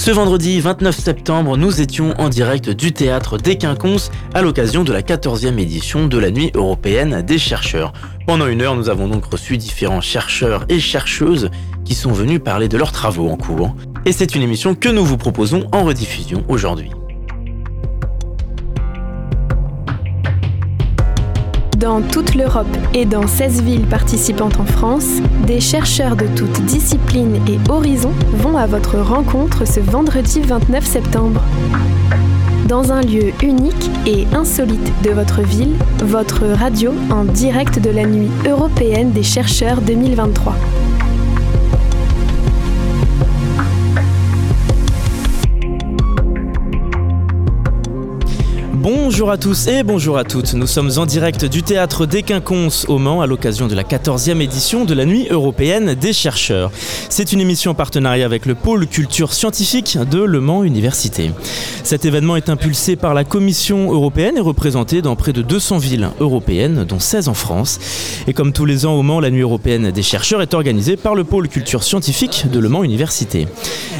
Ce vendredi 29 septembre, nous étions en direct du théâtre des Quinconces à l'occasion de la 14e édition de la Nuit européenne des chercheurs. Pendant une heure, nous avons donc reçu différents chercheurs et chercheuses qui sont venus parler de leurs travaux en cours. Et c'est une émission que nous vous proposons en rediffusion aujourd'hui. Dans toute l'Europe et dans 16 villes participantes en France, des chercheurs de toutes disciplines et horizons vont à votre rencontre ce vendredi 29 septembre. Dans un lieu unique et insolite de votre ville, votre radio en direct de la nuit européenne des chercheurs 2023. Bonjour à tous et bonjour à toutes. Nous sommes en direct du théâtre des Quinconces au Mans à l'occasion de la 14e édition de la Nuit européenne des chercheurs. C'est une émission en partenariat avec le pôle culture scientifique de Le Mans Université. Cet événement est impulsé par la Commission européenne et représenté dans près de 200 villes européennes, dont 16 en France. Et comme tous les ans au Mans, la Nuit européenne des chercheurs est organisée par le pôle culture scientifique de Le Mans Université.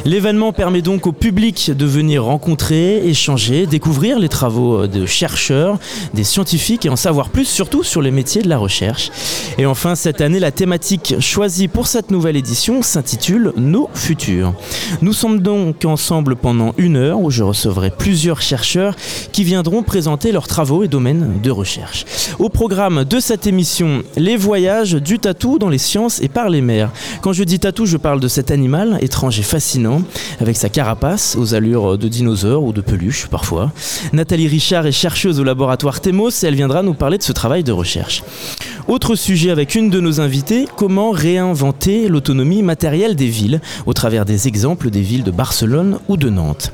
L'événement permet donc au public de venir rencontrer, échanger, découvrir les travaux euh, de chercheurs, des scientifiques et en savoir plus surtout sur les métiers de la recherche. Et enfin, cette année, la thématique choisie pour cette nouvelle édition s'intitule Nos futurs. Nous sommes donc ensemble pendant une heure où je recevrai plusieurs chercheurs qui viendront présenter leurs travaux et domaines de recherche. Au programme de cette émission, les voyages du tatou dans les sciences et par les mers. Quand je dis tatou, je parle de cet animal étrange et fascinant, avec sa carapace aux allures de dinosaure ou de peluche parfois. Nathalie Richard chercheuse au laboratoire Temos et elle viendra nous parler de ce travail de recherche. Autre sujet avec une de nos invités, comment réinventer l'autonomie matérielle des villes au travers des exemples des villes de Barcelone ou de Nantes.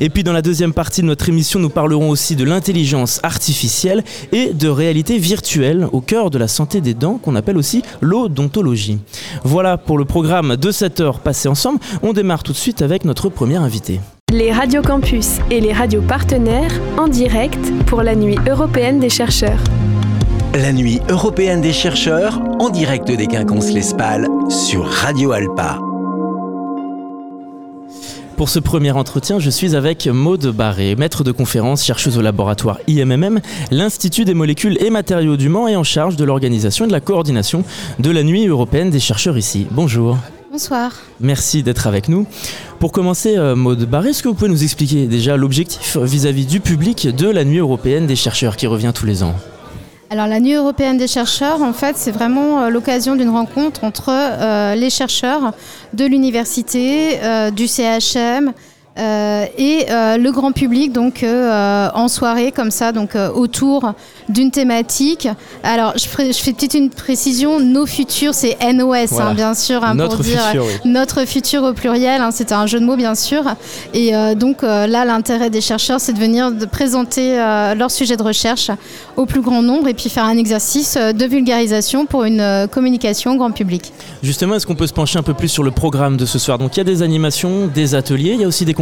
Et puis dans la deuxième partie de notre émission, nous parlerons aussi de l'intelligence artificielle et de réalité virtuelle au cœur de la santé des dents qu'on appelle aussi l'odontologie. Voilà pour le programme de cette heure passée ensemble. On démarre tout de suite avec notre premier invité les radios campus et les radios partenaires en direct pour la Nuit européenne des chercheurs. La Nuit européenne des chercheurs en direct des Quinconces l'Espal sur Radio Alpa. Pour ce premier entretien, je suis avec Maude Barré, maître de conférence, chercheuse au laboratoire IMMM, l'Institut des molécules et matériaux du Mans et en charge de l'organisation et de la coordination de la Nuit européenne des chercheurs ici. Bonjour. Bonsoir. Merci d'être avec nous. Pour commencer, euh, Maud Barré, est-ce que vous pouvez nous expliquer déjà l'objectif vis-à-vis du public de la Nuit européenne des chercheurs qui revient tous les ans? Alors la Nuit européenne des chercheurs, en fait, c'est vraiment euh, l'occasion d'une rencontre entre euh, les chercheurs de l'université, du CHM, euh, et euh, le grand public donc euh, en soirée comme ça donc autour d'une thématique. Alors je, je fais peut-être une précision. Nos futurs c'est NOS hein, bien sûr hein, notre pour dire notre futur au pluriel. Hein, c'est un jeu de mots bien sûr. Et donc là l'intérêt des chercheurs c'est de venir de présenter leur sujet de recherche au plus grand nombre et puis faire un exercice de vulgarisation pour une communication grand public. Justement, est-ce qu'on peut se pencher un peu plus sur le programme de ce soir? Donc il y a des animations, des ateliers, il y a aussi des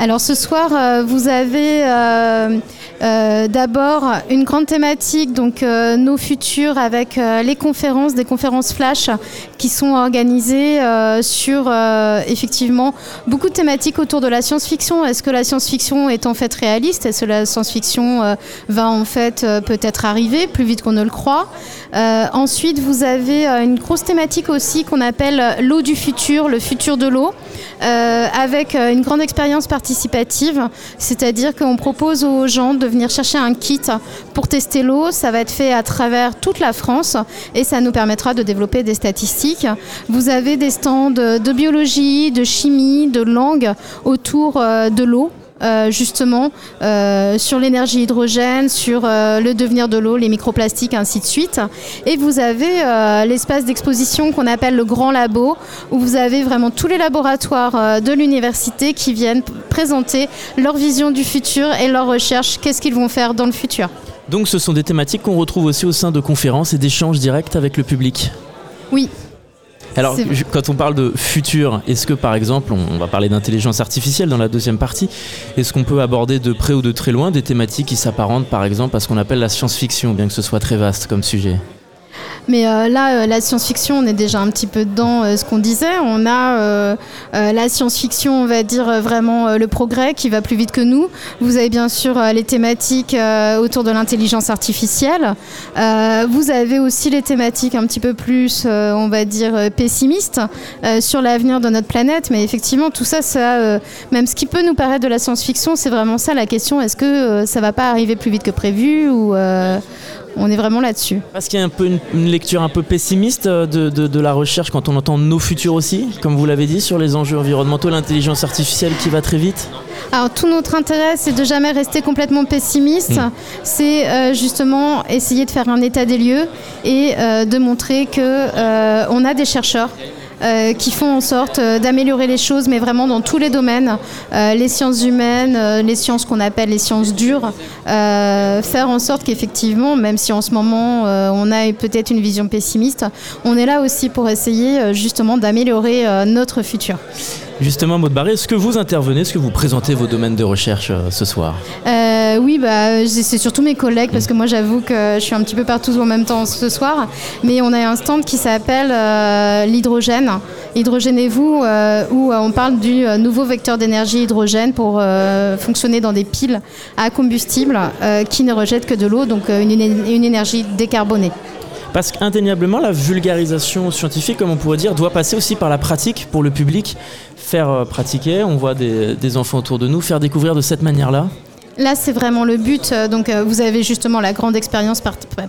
alors ce soir, euh, vous avez euh, euh, d'abord une grande thématique, donc nos futurs avec les conférences, des conférences flash qui sont organisées sur effectivement beaucoup de thématiques autour de la science-fiction. Est-ce que la science-fiction est en fait réaliste? Est-ce que la science-fiction va en fait peut-être arriver plus vite qu'on ne le croit? Ensuite, vous avez une grosse thématique aussi qu'on appelle l'eau du futur, le futur de l'eau, avec une grande expérience participative, c'est-à-dire qu'on propose aux gens de venir chercher un kit pour tester l'eau. Ça va être fait à travers toute la France et ça nous permettra de développer des statistiques. Vous avez des stands de biologie, de chimie, de langue autour euh, de l'eau. Euh, justement euh, sur l'énergie hydrogène, sur euh, le devenir de l'eau, les microplastiques, ainsi de suite. Et vous avez l'espace d'exposition qu'on appelle le Grand Labo, où vous avez vraiment tous les laboratoires de l'université qui viennent présenter leur vision du futur et leur recherche, qu'est-ce qu'ils vont faire dans le futur? Donc ce sont des thématiques qu'on retrouve aussi au sein de conférences et d'échanges directs avec le public? Oui, alors, quand on parle de futur, est-ce que par exemple, on va parler d'intelligence artificielle dans la deuxième partie, est-ce qu'on peut aborder de près ou de très loin des thématiques qui s'apparentent par exemple à ce qu'on appelle la science-fiction, bien que ce soit très vaste comme sujet? Mais euh, là, euh, la science-fiction, on est déjà un petit peu dans euh, ce qu'on disait. On a la science-fiction, on va dire vraiment le progrès qui va plus vite que nous. Vous avez bien sûr les thématiques autour de l'intelligence artificielle. vous avez aussi les thématiques un petit peu plus, on va dire, pessimistes sur l'avenir de notre planète. Mais effectivement, tout ça, ça même ce qui peut nous paraître de la science-fiction, c'est vraiment ça la question. Est-ce que ça va pas arriver plus vite que prévu ou on est vraiment là-dessus. Parce qu'il y a un peu une, lecture un peu pessimiste euh, de, la recherche quand on entend nos futurs aussi, comme vous l'avez dit, sur les enjeux environnementaux, l'intelligence artificielle qui va très vite alors tout notre intérêt, c'est de jamais rester complètement pessimiste. Mm. C'est euh, justement essayer de faire un état des lieux et euh, de montrer que on a des chercheurs euh, qui font en sorte euh, d'améliorer les choses, mais vraiment dans tous les domaines, euh, les sciences humaines, les sciences qu'on appelle les sciences dures, faire en sorte qu'effectivement, même si en ce moment on a peut-être une vision pessimiste, on est là aussi pour essayer justement d'améliorer notre futur. Justement, Maud Barré, est-ce que vous intervenez, est-ce que vous présentez vos domaines de recherche ce soir? Oui, bah, c'est surtout mes collègues, parce que moi j'avoue que je suis un petit peu partout en même temps ce soir, mais on a un stand qui s'appelle l'hydrogène. Hydrogénez-vous, euh, où euh, on parle du euh, nouveau vecteur d'énergie hydrogène pour fonctionner dans des piles à combustible qui ne rejettent que de l'eau, donc une, énergie décarbonée. Parce qu'indéniablement, la vulgarisation scientifique, comme on pourrait dire, doit passer aussi par la pratique pour le public. Faire pratiquer, on voit des enfants autour de nous, faire découvrir de cette manière-là. Là, c'est vraiment le but. Euh, donc, euh, vous avez justement la grande expérience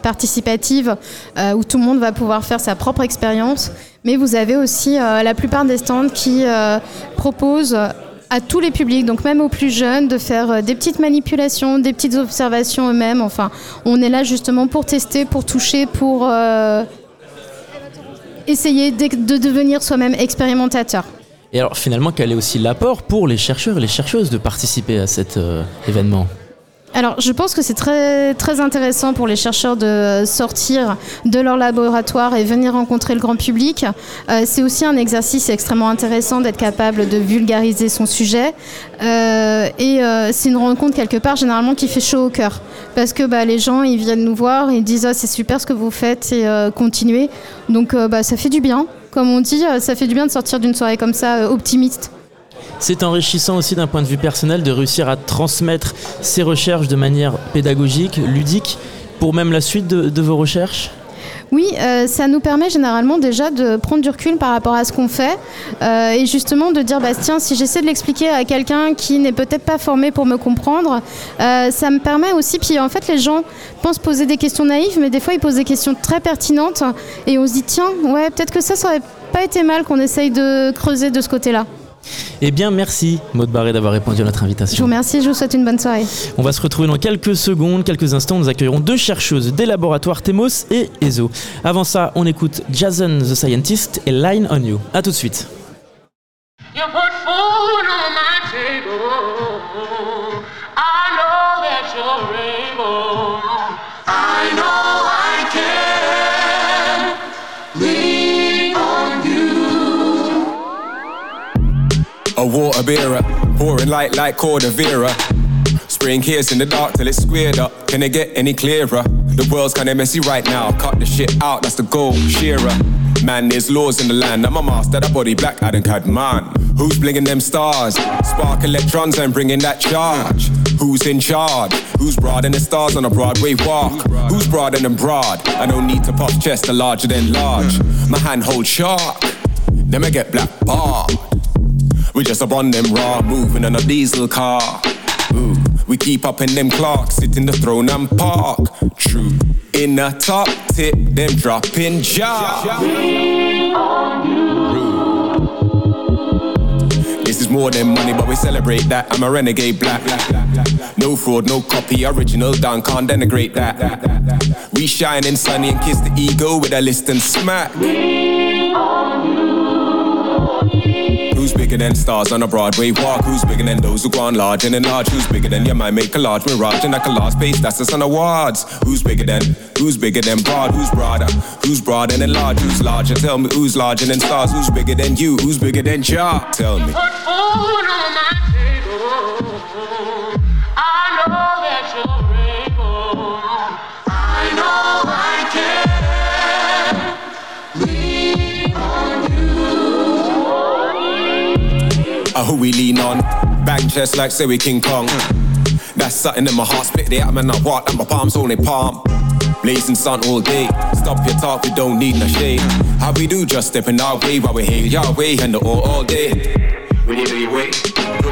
participative euh, où tout le monde va pouvoir faire sa propre expérience. Mais vous avez aussi la plupart des stands qui proposent à tous les publics, donc même aux plus jeunes, de faire des petites manipulations, des petites observations eux-mêmes. Enfin, on est là justement pour tester, pour toucher, pour essayer de devenir soi-même expérimentateur. Et alors finalement, quel est aussi l'apport pour les chercheurs et les chercheuses de participer à cet euh, événement? Alors, je pense que c'est très, très intéressant pour les chercheurs de sortir de leur laboratoire et venir rencontrer le grand public. Euh, c'est aussi un exercice extrêmement intéressant d'être capable de vulgariser son sujet. Euh, et c'est une rencontre quelque part généralement qui fait chaud au cœur. Parce que bah, les gens, ils viennent nous voir, ils disent oh, c'est super ce que vous faites et continuez. Donc, bah, ça fait du bien comme on dit, euh, ça fait du bien de sortir d'une soirée comme ça, euh, optimiste. C'est enrichissant aussi d'un point de vue personnel de réussir à transmettre ses recherches de manière pédagogique, ludique, pour même la suite de vos recherches? Oui, euh, ça nous permet généralement déjà de prendre du recul par rapport à ce qu'on fait euh, et justement de dire, bah, tiens, si j'essaie de l'expliquer à quelqu'un qui n'est peut-être pas formé pour me comprendre, euh, ça me permet aussi, puis en fait les gens pensent poser des questions naïves, mais des fois ils posent des questions très pertinentes et on se dit, tiens, ouais, peut-être que ça, ça aurait pas été mal qu'on essaye de creuser de ce côté-là. Eh bien, merci Maud Barré d'avoir répondu à notre invitation. Je vous remercie, je vous souhaite une bonne soirée. On va se retrouver dans quelques secondes, quelques instants. Nous accueillerons deux chercheuses des laboratoires Temos et ESO. Avant ça, on écoute Jason the Scientist et Line on You. A tout de suite. A water bearer, pouring light like Cordovera. Spraying kids in the dark till it's squared up. Can it get any clearer? The world's kinda messy right now. Cut the shit out, that's the goal. Shearer. Man, there's laws in the land. I'm a master, that body black, I don't cut man. Who's blinging them stars? Spark electrons and bringing that charge. Who's in charge? Who's broad in the stars on a Broadway walk? Who's broader than broad? I don't need to puff chest, the larger than large. My hand holds sharp, then I get black bar. We just up on them raw, moving in a diesel car. Ooh, we keep up in them clocks, sit in the throne and park. True. In the top tip, them dropping jar. This is more than money, but we celebrate that. I'm a renegade black. No fraud, no copy, original done, can't denigrate that. We shine in sunny and kiss the ego with a list and smack. Who's bigger than stars on a Broadway walk? Who's bigger than those who go on large and enlarge? Who's bigger than your mind make a large mirage and a large space? That's us on awards. Who's bigger than? Who's bigger than broad? Who's broader? Who's broader than large? Who's larger? Tell me who's larger than stars? Who's bigger than you? Who's bigger than Jah? Tell me. Who we lean on. Bang chest like say we King Kong. That's something in my heart, split the atom and I walk, and my palms only palm. Blazing sun all day. Stop your talk, we don't need no shade. How we do, just stepping our way while we hail Yahweh and the all all day. We need to wait,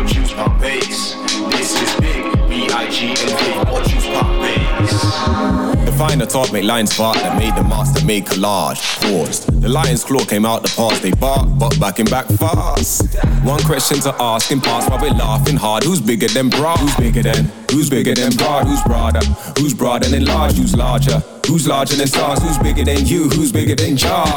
juice pump bass. This is big, B-I-G and V, what juice pump bass. Define the talk, make lines fart that made the master make collage. Paused. The lion's claw came out the past, they bark, but backing back fast. One question to ask in past while we're laughing hard. Who's bigger than broad? Who's bigger than? Who's bigger than broad? Who's broader? Who's broader than large? Who's larger? Who's larger than stars? Who's bigger than you? Who's bigger than Jar?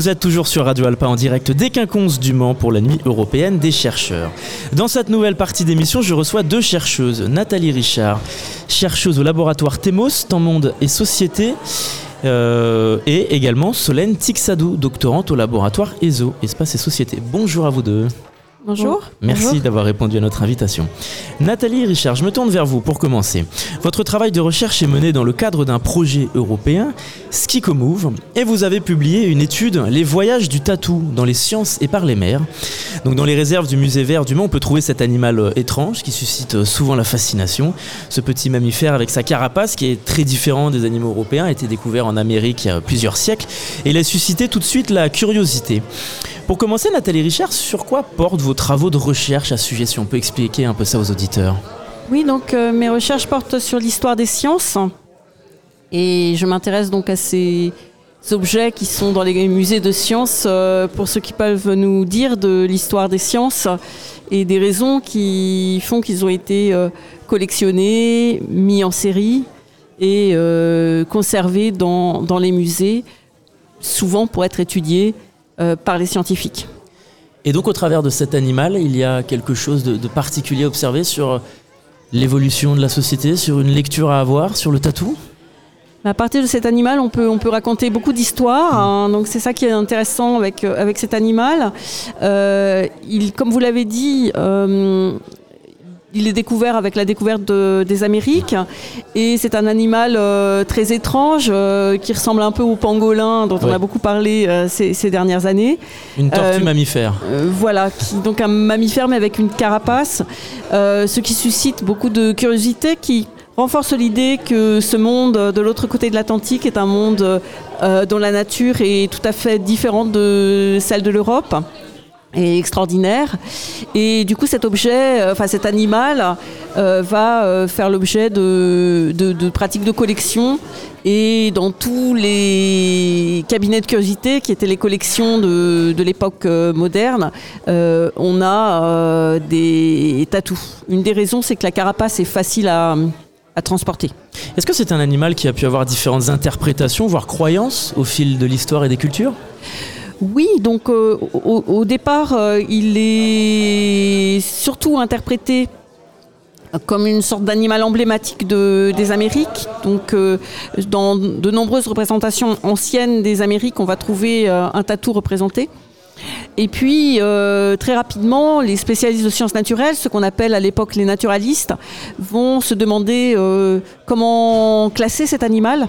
Vous êtes toujours sur Radio Alpa en direct des Quinconces du Mans pour la nuit européenne des chercheurs. Dans cette nouvelle partie d'émission, je reçois deux chercheuses. Nathalie Richard, chercheuse au laboratoire Temos, Temps Monde et Société. euh, et également Solène Tixadou, doctorante au laboratoire ESO, Espace et Société. Bonjour à vous deux. Bonjour. Merci d'avoir répondu à notre invitation. Nathalie Richard, je me tourne vers vous pour commencer. Votre travail de recherche est mené dans le cadre d'un projet européen, Skikomove, et vous avez publié une étude, Les voyages du tatou dans les sciences et par les mers. Donc dans les réserves du musée vert du Mans, on peut trouver cet animal euh, étrange qui suscite euh, souvent la fascination. Ce petit mammifère avec sa carapace qui est très différent des animaux européens a été découvert en Amérique il y a plusieurs siècles et il a suscité tout de suite la curiosité. Pour commencer, Nathalie Richard, sur quoi portent vos travaux de recherche à ce sujet Si on peut expliquer un peu ça aux auditeurs? Oui, donc euh, mes recherches portent sur l'histoire des sciences et je m'intéresse donc à ces objets qui sont dans les musées de sciences euh, pour ceux qui peuvent nous dire de l'histoire des sciences et des raisons qui font qu'ils ont été euh, collectionnés, mis en série et conservés dans, dans les musées, souvent pour être étudiés par les scientifiques. Et donc au travers de cet animal, il y a quelque chose de, de particulier observé sur l'évolution de la société, sur une lecture à avoir, sur le tatou? À partir de cet animal, on peut, on peut raconter beaucoup d'histoires. hein. donc c'est ça qui est intéressant avec, euh, avec cet animal. Euh, il, comme vous l'avez dit, euh, il est découvert avec la découverte de- des Amériques. Et c'est un animal euh, très étrange euh, qui ressemble un peu au pangolin dont on a beaucoup parlé euh, ces, ces dernières années. Une tortue mammifère. Voilà, qui, donc un mammifère mais avec une carapace, ce qui suscite beaucoup de curiosité, qui renforce l'idée que ce monde de l'autre côté de l'Atlantique est un monde dont la nature est tout à fait différente de celle de l'Europe et extraordinaire. Et du coup, cet objet, euh, enfin cet animal, euh, va euh, faire l'objet de, de- pratiques de collection. Et dans tous les cabinets de curiosité, qui étaient les collections de, de l'époque moderne, on a des tatous. Une des raisons, c'est que la carapace est facile à, à transporter. Est-ce que c'est un animal qui a pu avoir différentes interprétations, voire croyances au fil de l'histoire et des cultures? Oui, donc euh, au, départ, euh, il est surtout interprété comme une sorte d'animal emblématique de- des Amériques. Donc, euh, dans de nombreuses représentations anciennes des Amériques, on va trouver un tatou représenté. Et puis, très rapidement, les spécialistes de sciences naturelles, ce qu'on appelle à l'époque les naturalistes, vont se demander comment classer cet animal.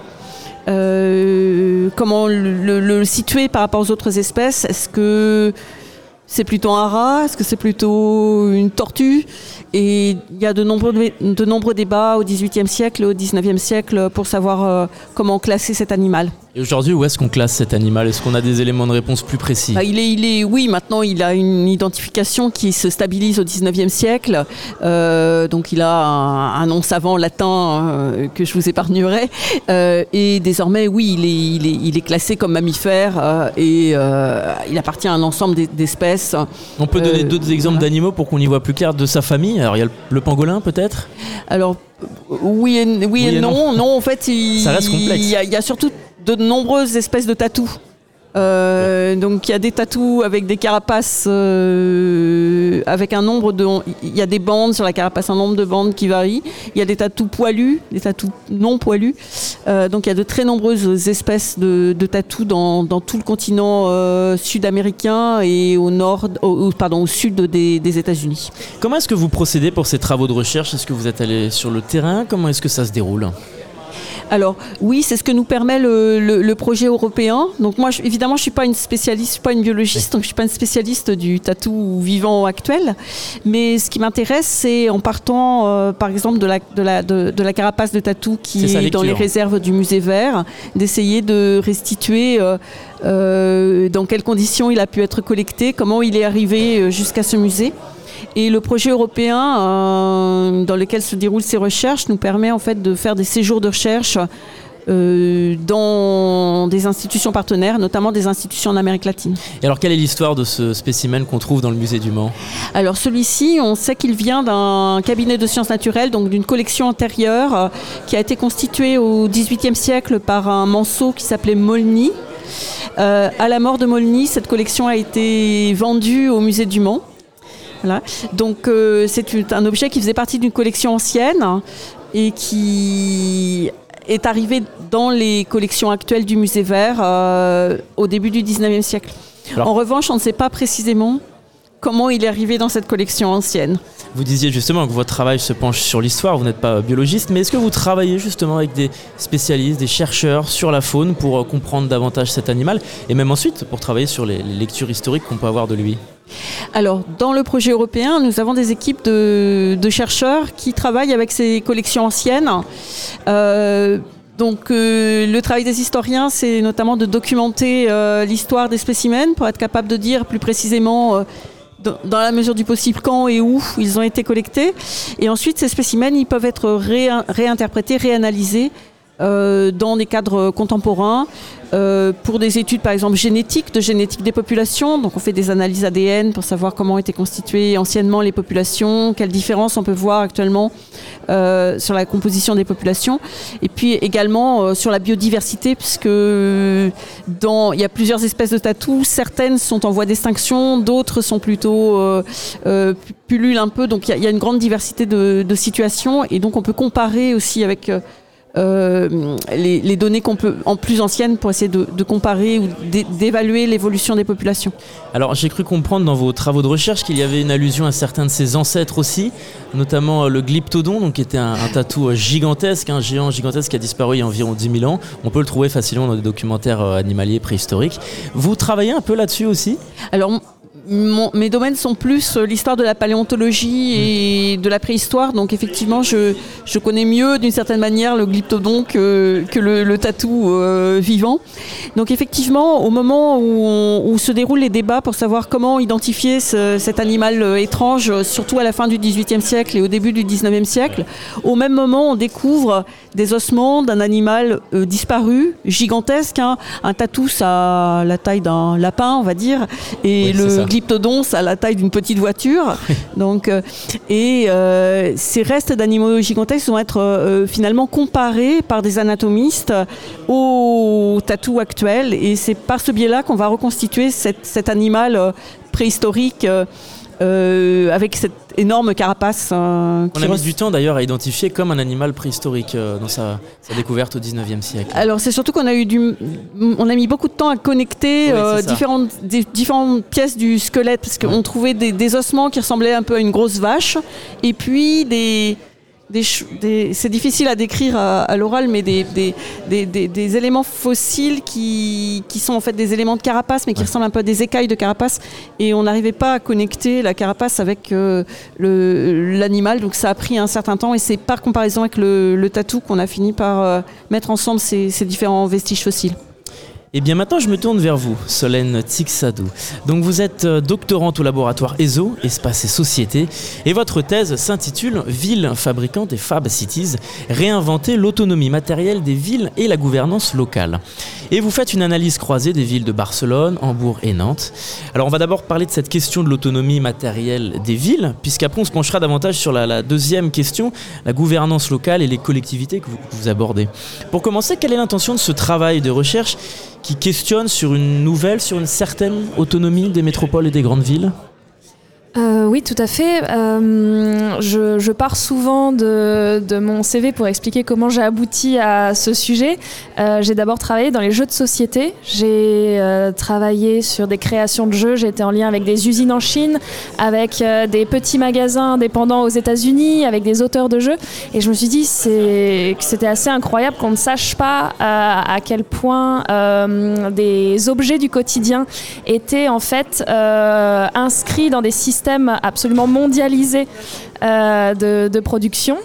Euh, comment le, situer par rapport aux autres espèces? Est-ce que c'est plutôt un rat? Est-ce que c'est plutôt une tortue? Et il y a de nombreux, de nombreux débats au XVIIIe siècle, au XIXe siècle pour savoir euh, comment classer cet animal. Et aujourd'hui, où est-ce qu'on classe cet animal? Est-ce qu'on a des éléments de réponse plus précis? Bah, il est, il est, oui, maintenant il a une identification qui se stabilise au 19e siècle. Euh, donc il a un, un nom savant latin euh, que je vous épargnerai. Euh, et désormais, oui, il est, il est, il est classé comme mammifère et il appartient à un ensemble d'es- d'espèces. On peut donner d'autres exemples voilà. d'animaux pour qu'on y voit plus clair de sa famille? Alors il y a le, le pangolin peut-être? Alors, oui et, oui Oui et et non. non. en fait, il, Ça reste complexe. il y, a, il y a surtout de nombreuses espèces de tatous. Euh, donc il y a des tatous avec des carapaces euh, avec un nombre de il y a des bandes sur la carapace un nombre de bandes qui varie. Il y a des tatous poilus des tatous non poilus. Euh, donc il y a de très nombreuses espèces de, de tatous dans, dans tout le continent sud-américain et au nord au- pardon au sud des, des États-Unis. Comment est-ce que vous procédez pour ces travaux de recherche? Est-ce que vous êtes allé sur le terrain? Comment est-ce que ça se déroule? Alors oui, c'est ce que nous permet le, projet européen. Donc moi, évidemment, je suis pas une spécialiste, je suis pas une biologiste, donc je suis pas une spécialiste du tatou vivant actuel. Mais ce qui m'intéresse, c'est en partant, euh, par exemple, de la, de la, de, la carapace de tatou qui est, dans les réserves du musée vert, d'essayer de restituer euh, euh, dans quelles conditions il a pu être collecté, comment il est arrivé jusqu'à ce musée. Et le projet européen euh, dans lequel se déroulent ces recherches nous permet en fait de faire des séjours de recherche euh, dans des institutions partenaires, notamment des institutions en Amérique latine. Et alors, quelle est l'histoire de ce spécimen qu'on trouve dans le musée du Mans? Alors, celui-ci, on sait qu'il vient d'un cabinet de sciences naturelles, donc d'une collection antérieure euh, qui a été constituée au XVIIIe siècle par un manceau qui s'appelait Molny. à la mort de Molny, cette collection a été vendue au musée du Mans. Donc euh, c'est un objet qui faisait partie d'une collection ancienne et qui est arrivé dans les collections actuelles du musée vert euh, au début du 19e siècle. en revanche, on ne sait pas précisément comment il est arrivé dans cette collection ancienne. Vous disiez justement que votre travail se penche sur l'histoire, vous n'êtes pas biologiste, mais est-ce que vous travaillez justement avec des spécialistes, des chercheurs sur la faune pour euh, comprendre davantage cet animal et même ensuite pour travailler sur les lectures historiques qu'on peut avoir de lui? Alors, dans le projet européen, nous avons des équipes de, chercheurs qui travaillent avec ces collections anciennes. Euh, donc, euh, le travail des historiens, c'est notamment de documenter euh, l'histoire des spécimens pour être capable de dire plus précisément dans la mesure du possible quand et où ils ont été collectés. Et ensuite, ces spécimens, peuvent être réinterprétés, réanalysés dans des cadres contemporains euh, pour des études, par exemple, génétiques, de génétique des populations. Donc, on fait des analyses ADN pour savoir comment étaient constituées anciennement les populations, quelles différences on peut voir actuellement euh, sur la composition des populations. Et puis également euh, sur la biodiversité, puisque dans, il y a plusieurs espèces de tatous. Certaines sont en voie d'extinction, d'autres sont plutôt pullulent un peu. Donc, il y, a une grande diversité de, de situations. Et donc, on peut comparer aussi avec euh, les, données qu'on peut en plus anciennes pour essayer de, comparer ou d'évaluer l'évolution des populations. Alors j'ai cru comprendre dans vos travaux de recherche qu'il y avait une allusion à certains de ses ancêtres aussi, notamment euh, le glyptodon, donc qui était un, tatou euh, gigantesque, un géant gigantesque qui a disparu il y a environ 10 000 ans. On peut le trouver facilement dans des documentaires animaliers préhistoriques. Vous travaillez un peu là-dessus aussi? Alors mes domaines sont plus euh, l'histoire de la paléontologie et de la préhistoire. Donc effectivement, je, je connais mieux d'une certaine manière le glyptodon que, que le, tatou euh, vivant. Donc effectivement, au moment où, où, se déroulent les débats pour savoir comment identifier cet animal euh, étrange, surtout à la fin du XVIIIe siècle et au début du XIXe siècle, au même moment, on découvre des ossements d'un animal disparu, gigantesque. Hein. Un tatou, ça a la taille d'un lapin, on va dire, et le glyptodonce à la taille d'une petite voiture. Donc, euh, et euh, ces restes d'animaux gigantesques vont être euh, finalement comparés par des anatomistes aux tatous actuels. Et c'est par ce biais-là qu'on va reconstituer cet animal préhistorique. Euh, avec cette énorme carapace. Euh, on a mis du temps d'ailleurs à identifier comme un animal préhistorique euh, dans sa, découverte au 19e siècle. Alors c'est surtout qu'on a eu du, on a mis beaucoup de temps à connecter différentes, différentes pièces du squelette parce qu'on trouvait des, ossements qui ressemblaient un peu à une grosse vache et puis des c'est difficile à décrire à, l'oral, mais des, des, éléments fossiles qui, qui, sont en fait des éléments de carapace, mais qui ressemblent un peu à des écailles de carapace. Et on n'arrivait pas à connecter la carapace avec euh, l'animal, donc ça a pris un certain temps. Et c'est par comparaison avec le, le tatou qu'on a fini par euh, mettre ensemble ces différents vestiges fossiles. Et eh bien maintenant, je me tourne vers vous, Solène Tixadou. Donc vous êtes euh, doctorante au laboratoire ESO, Espace et Société, et votre thèse s'intitule Villes fabricantes et Fab Cities, réinventer l'autonomie matérielle des villes et la gouvernance locale. Et vous faites une analyse croisée des villes de Barcelone, Hambourg et Nantes. Alors on va d'abord parler de cette question de l'autonomie matérielle des villes, puisqu'après on se penchera davantage sur la, deuxième question, la gouvernance locale et les collectivités que vous abordez. Pour commencer, quelle est l'intention de ce travail de recherche qui questionne sur une nouvelle, sur une certaine autonomie des métropoles et des grandes villes Euh, oui, tout à fait. Euh, je, pars souvent de, mon CV pour expliquer comment j'ai abouti à ce sujet. Euh, j'ai d'abord travaillé dans les jeux de société. J'ai travaillé sur des créations de jeux. J'ai été en lien avec des usines en Chine, avec des petits magasins indépendants aux États-Unis, avec des auteurs de jeux. Et je me suis dit que c'était assez incroyable qu'on ne sache pas à quel point des objets du quotidien étaient en fait inscrits dans des systèmes absolument mondialisé euh, de, production.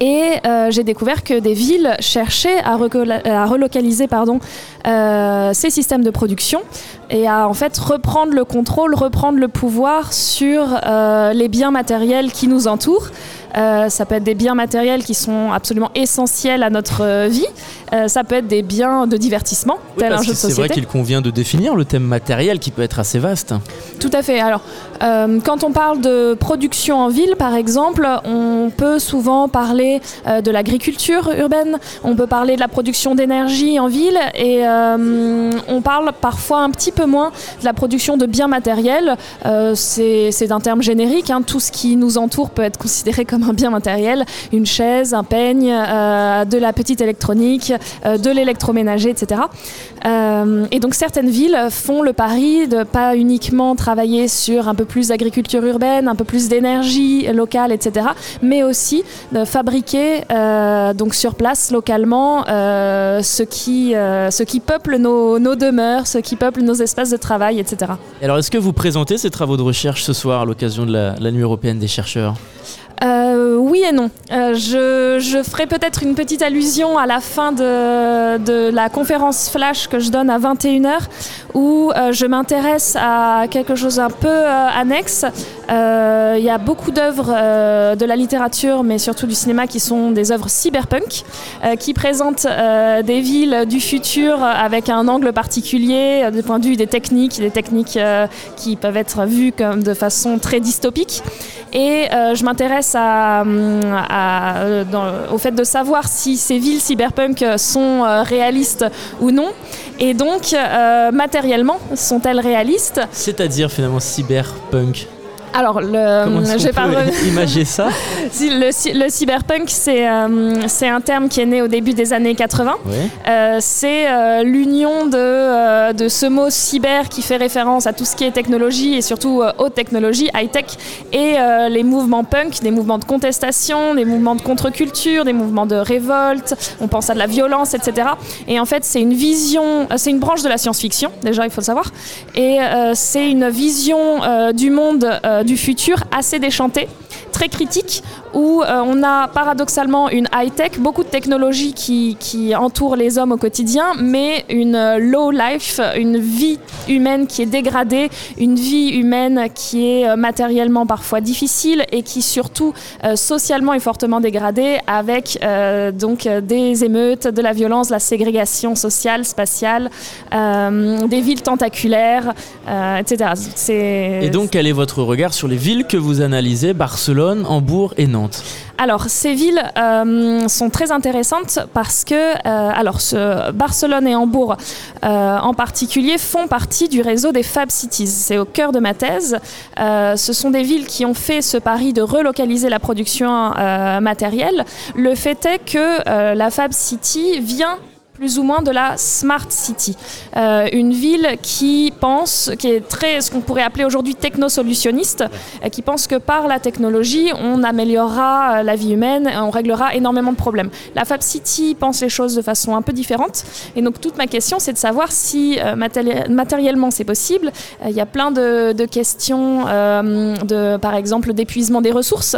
Et euh, j'ai découvert que des villes cherchaient à, relocaliser pardon, euh, ces systèmes de production et à en fait reprendre le contrôle, reprendre le pouvoir sur les biens matériels qui nous entourent. Ça peut être des biens matériels qui sont absolument essentiels à notre vie. ça peut être des biens de divertissement, tel un jeu de société. C'est vrai qu'il convient de définir le thème matériel qui peut être assez vaste. Tout à fait. Alors, euh, quand on parle de production en ville, par exemple, on peut souvent parler euh, de l'agriculture urbaine, on peut parler de la production d'énergie en ville, et euh, on parle parfois un petit peu moins de la production de biens matériels. C'est un terme générique, hein. tout ce qui nous entoure peut être considéré comme un bien matériel, une chaise, un peigne, de la petite électronique, de l'électroménager, etc. et donc certaines villes font le pari de pas uniquement travailler sur un peu plus d'agriculture urbaine, un peu plus d'énergie locale, etc. Mais aussi de fabriquer euh, donc sur place localement euh, ce, qui, euh, ce qui peuple nos, nos, demeures, ce qui peuple nos espaces de travail, etc. alors est-ce que vous présentez ces travaux de recherche ce soir à l'occasion de la Nuit européenne des chercheurs? Euh, oui et non. Euh, je, ferai peut-être une petite allusion à la fin de, la conférence flash que je donne à 21h où euh, je m'intéresse à quelque chose un peu annexe. Il y a beaucoup d'œuvres de la littérature, mais surtout du cinéma, qui sont des œuvres cyberpunk, qui présentent des villes du futur avec un angle particulier, du point de vue des techniques, des techniques qui peuvent être vues comme de façon très dystopique. Et je m'intéresse au fait de savoir si ces villes cyberpunk sont euh, réalistes ou non. Et donc, euh, matériellement, sont-elles réalistes? C'est-à-dire finalement cyberpunk? Alors, le, je vais pas imager ça. le, cyberpunk, c'est euh, c'est un terme qui est né au début des années 80. Euh, c'est euh, l'union de, de ce mot cyber qui fait référence à tout ce qui est technologie et surtout haute technologie, high-tech, et les mouvements punk, des mouvements de contestation, des mouvements de contre-culture, des mouvements de révolte, on pense à de la violence, etc. Et en fait, c'est une vision, c'est une branche de la science-fiction, déjà, il faut le savoir, et c'est une vision du monde euh, du futur assez déchanté, très critique, où euh, on a paradoxalement une high-tech, beaucoup de technologies qui, qui, entourent les hommes au quotidien, mais une euh, low life, une vie humaine qui est dégradée, une vie humaine qui est matériellement parfois difficile et qui surtout socialement est fortement dégradée avec donc des émeutes, de la violence, la ségrégation sociale, spatiale, des villes tentaculaires, etc. Et donc quel est votre regard sur les villes que vous analysez, Barcelone, Hambourg et Nantes alors, ces villes euh, sont très intéressantes parce que euh, alors, ce, Barcelone et Hambourg euh, en particulier font partie du réseau des Fab Cities. C'est au cœur de ma thèse. ce sont des villes qui ont fait ce pari de relocaliser la production matérielle. Le fait est que la Fab City vient plus ou moins de la Smart City. Euh, une ville qui pense, qui est très, ce qu'on pourrait appeler aujourd'hui technosolutionniste, euh, qui pense que par la technologie, on améliorera euh, la vie humaine, on réglera énormément de problèmes. La Fab City pense les choses de façon un peu différente. Et donc toute ma question, c'est de savoir si matériellement c'est possible. Il y a plein de, de questions, de, par exemple, d'épuisement des ressources.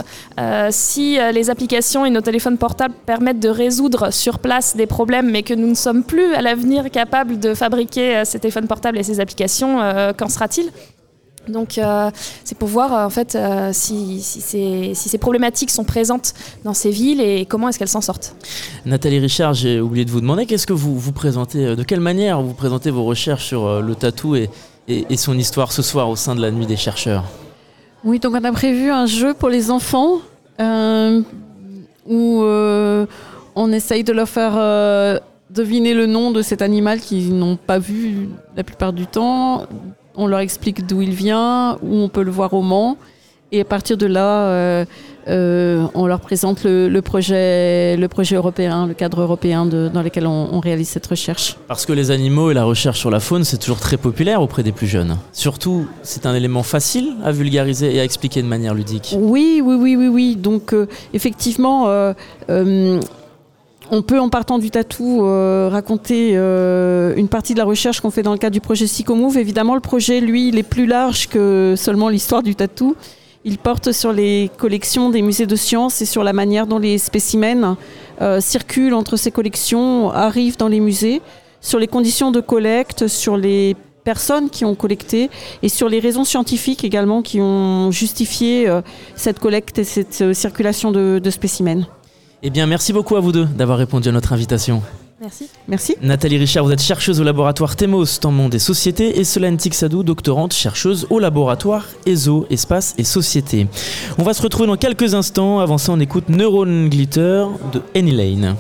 si les applications et nos téléphones portables permettent de résoudre sur place des problèmes, mais que nous ne sommes plus à l'avenir capables de fabriquer euh, ces téléphones portables et ces applications, euh, qu'en sera-t-il? Donc euh, c'est pour voir en fait si, ces, si, ces, problématiques sont présentes dans ces villes et comment est-ce qu'elles s'en sortent. Nathalie Richard, j'ai oublié de vous demander, qu'est-ce que vous vous présentez, de quelle manière vous présentez vos recherches sur le tatou et, et, son histoire ce soir au sein de la nuit des chercheurs? Oui, donc on a prévu un jeu pour les enfants où on essaye de leur faire deviner le nom de cet animal qu'ils n'ont pas vu la plupart du temps, on leur explique d'où il vient, où on peut le voir au Mans. Et à partir de là, euh, euh, on leur présente le, projet, le projet européen, le cadre européen dans lequel on, réalise cette recherche. Parce que les animaux et la recherche sur la faune, c'est toujours très populaire auprès des plus jeunes. Surtout, c'est un élément facile à vulgariser et à expliquer de manière ludique. Oui, oui, oui, oui, oui. Donc, euh, effectivement, on peut, en partant du tatou, raconter une partie de la recherche qu'on fait dans le cadre du projet Psychomove. Évidemment, le projet, lui, il est plus large que seulement l'histoire du tatou. Il porte sur les collections des musées de sciences et sur la manière dont les spécimens euh, circulent entre ces collections, arrivent dans les musées, sur les conditions de collecte, sur les personnes qui ont collecté et sur les raisons scientifiques également qui ont justifié euh, cette collecte et cette euh, circulation de, de spécimens. Eh bien, merci beaucoup à vous deux d'avoir répondu à notre invitation. Merci. Merci. Nathalie Richard, vous êtes chercheuse au laboratoire TEMOS, temps monde et société, et Solène Tixadou, doctorante, chercheuse au laboratoire ESO, espace et société. On va se retrouver dans quelques instants. Avant ça, on écoute Neuron Glitter de Annie Lane.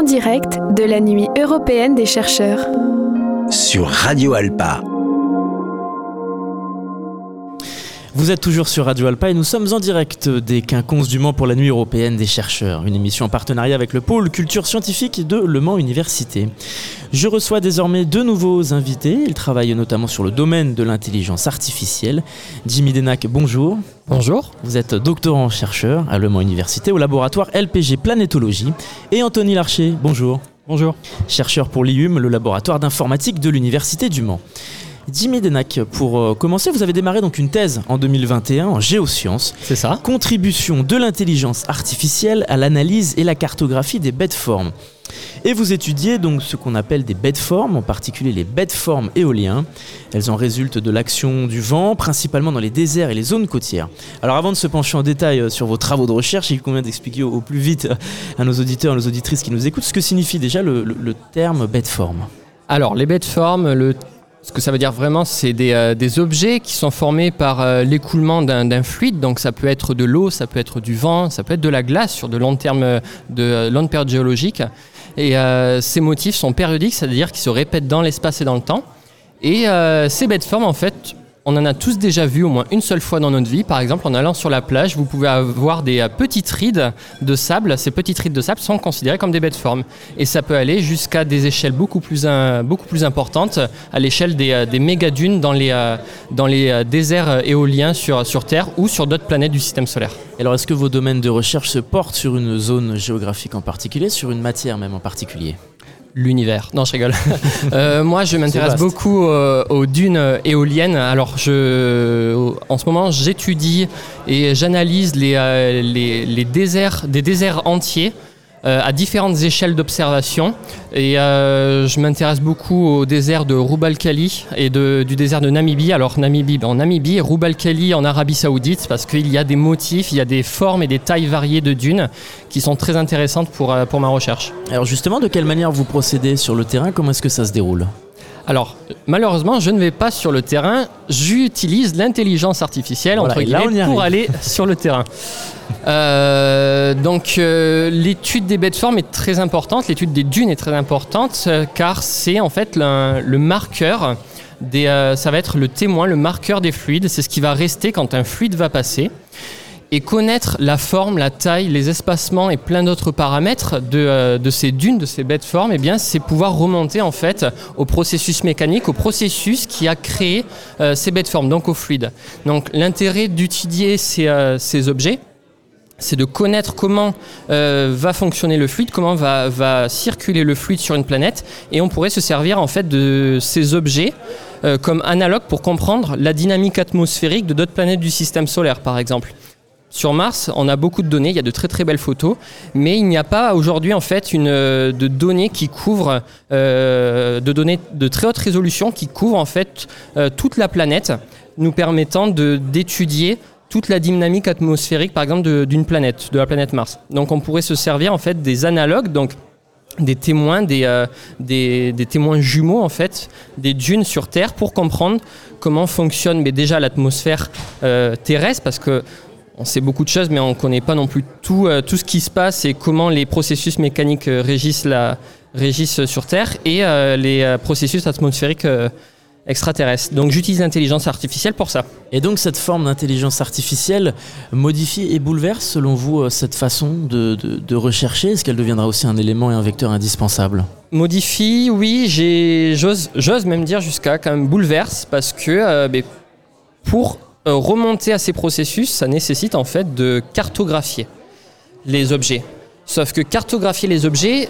Direct de la nuit européenne des chercheurs. Sur Radio Alpa. Vous êtes toujours sur Radio Alpa et nous sommes en direct des Quinconces du Mans pour la Nuit européenne des chercheurs, une émission en partenariat avec le pôle culture scientifique de Le Mans Université. Je reçois désormais deux nouveaux invités. Ils travaillent notamment sur le domaine de l'intelligence artificielle. Jimmy Denac, bonjour. Bonjour. Vous êtes doctorant chercheur à Le Mans Université au laboratoire LPG Planétologie. Et Anthony Larcher, bonjour. Bonjour. Chercheur pour l'IUM, le laboratoire d'informatique de l'Université du Mans. Jimmy Denac, pour euh, commencer, vous avez démarré donc une thèse en 2021 en géosciences. C'est ça. Contribution de l'intelligence artificielle à l'analyse et la cartographie des bêtes formes. Et vous étudiez donc ce qu'on appelle des bêtes formes, en particulier les bêtes formes éoliens. Elles en résultent de l'action du vent, principalement dans les déserts et les zones côtières. Alors avant de se pencher en détail euh, sur vos travaux de recherche, il convient d'expliquer au, plus vite euh, à nos auditeurs, à nos auditrices qui nous écoutent, ce que signifie déjà le, le terme bête forme. Alors les bêtes formes, le ce que ça veut dire vraiment, c'est des, euh, objets qui sont formés par euh, l'écoulement d'un fluide. Donc ça peut être de l'eau, ça peut être du vent, ça peut être de la glace sur de long terme, euh, de longue période géologique. Et ces motifs sont périodiques, c'est-à-dire qu'ils se répètent dans l'espace et dans le temps. Et ces bêtes formes, en fait, on en a tous déjà vu au moins une seule fois dans notre vie. Par exemple, en allant sur la plage, vous pouvez avoir des euh, petites rides de sable. Ces petites rides de sable sont considérées comme des bêtes formes. Et ça peut aller jusqu'à des échelles beaucoup plus, beaucoup plus importantes, à l'échelle des, euh, des méga-dunes dans les, euh, dans les déserts éoliens sur, sur Terre ou sur d'autres planètes du système solaire. Alors, est-ce que vos domaines de recherche se portent sur une zone géographique en particulier, sur une matière même en particulier? L'univers. Non, je rigole. Euh, moi, je m'intéresse beaucoup euh, aux dunes éoliennes. Alors, je, en ce moment, j'étudie et j'analyse les, euh, les, les, déserts, des déserts entiers euh, à différentes échelles d'observation. Et euh, je m'intéresse beaucoup au désert de Roubalkali et du désert de Namibie. Alors Namibie, ben, en Namibie et Roubalkali en Arabie Saoudite, parce qu'il y a des motifs, il y a des formes et des tailles variées de dunes qui sont très intéressantes pour, euh, pour ma recherche. Alors justement, de quelle manière vous procédez sur le terrain? Comment est-ce que ça se déroule? Alors, malheureusement, je ne vais pas sur le terrain. J'utilise l'intelligence artificielle entre guillemets, pour aller sur le terrain. Euh, donc, euh, l'étude des bêtes formes est très importante. L'étude des dunes est très importante euh, car c'est en fait le, marqueur. Des, ça va être le témoin, le marqueur des fluides. C'est ce qui va rester quand un fluide va passer et connaître la forme, la taille, les espacements et plein d'autres paramètres de, euh, ces dunes, de ces bêtes formes, eh c'est pouvoir remonter en fait au processus mécanique, au processus qui a créé euh, ces bêtes formes, donc au fluide. Donc l'intérêt d'étudier ces, euh, ces objets, c'est de connaître comment va fonctionner le fluide, comment va, va, circuler le fluide sur une planète, et on pourrait se servir en fait de ces objets comme analogue pour comprendre la dynamique atmosphérique de d'autres planètes du système solaire, par exemple. Sur Mars, on a beaucoup de données, il y a de très très belles photos, mais il n'y a pas aujourd'hui en fait une, euh, de données qui couvrent, euh, de données de très haute résolution qui couvrent en fait euh, toute la planète, nous permettant d'étudier toute la dynamique atmosphérique par exemple d'une planète, de la planète Mars. Donc on pourrait se servir en fait des analogues, donc des témoins, des, des, témoins jumeaux en fait, des dunes sur Terre pour comprendre comment fonctionne mais déjà l'atmosphère terrestre parce que on sait beaucoup de choses, mais on ne connaît pas non plus tout, euh, tout ce qui se passe et comment les processus mécaniques euh, régissent, la, régissent sur Terre et euh, les processus atmosphériques extraterrestres. Donc j'utilise l'intelligence artificielle pour ça. Et donc cette forme d'intelligence artificielle modifie et bouleverse selon vous cette façon de, de, rechercher? Est-ce qu'elle deviendra aussi un élément et un vecteur indispensable? Modifie, oui, j'ose même dire jusqu'à quand même bouleverse parce que ben, pour euh, remonter à ces processus, ça nécessite en fait de cartographier les objets. Sauf que cartographier les objets,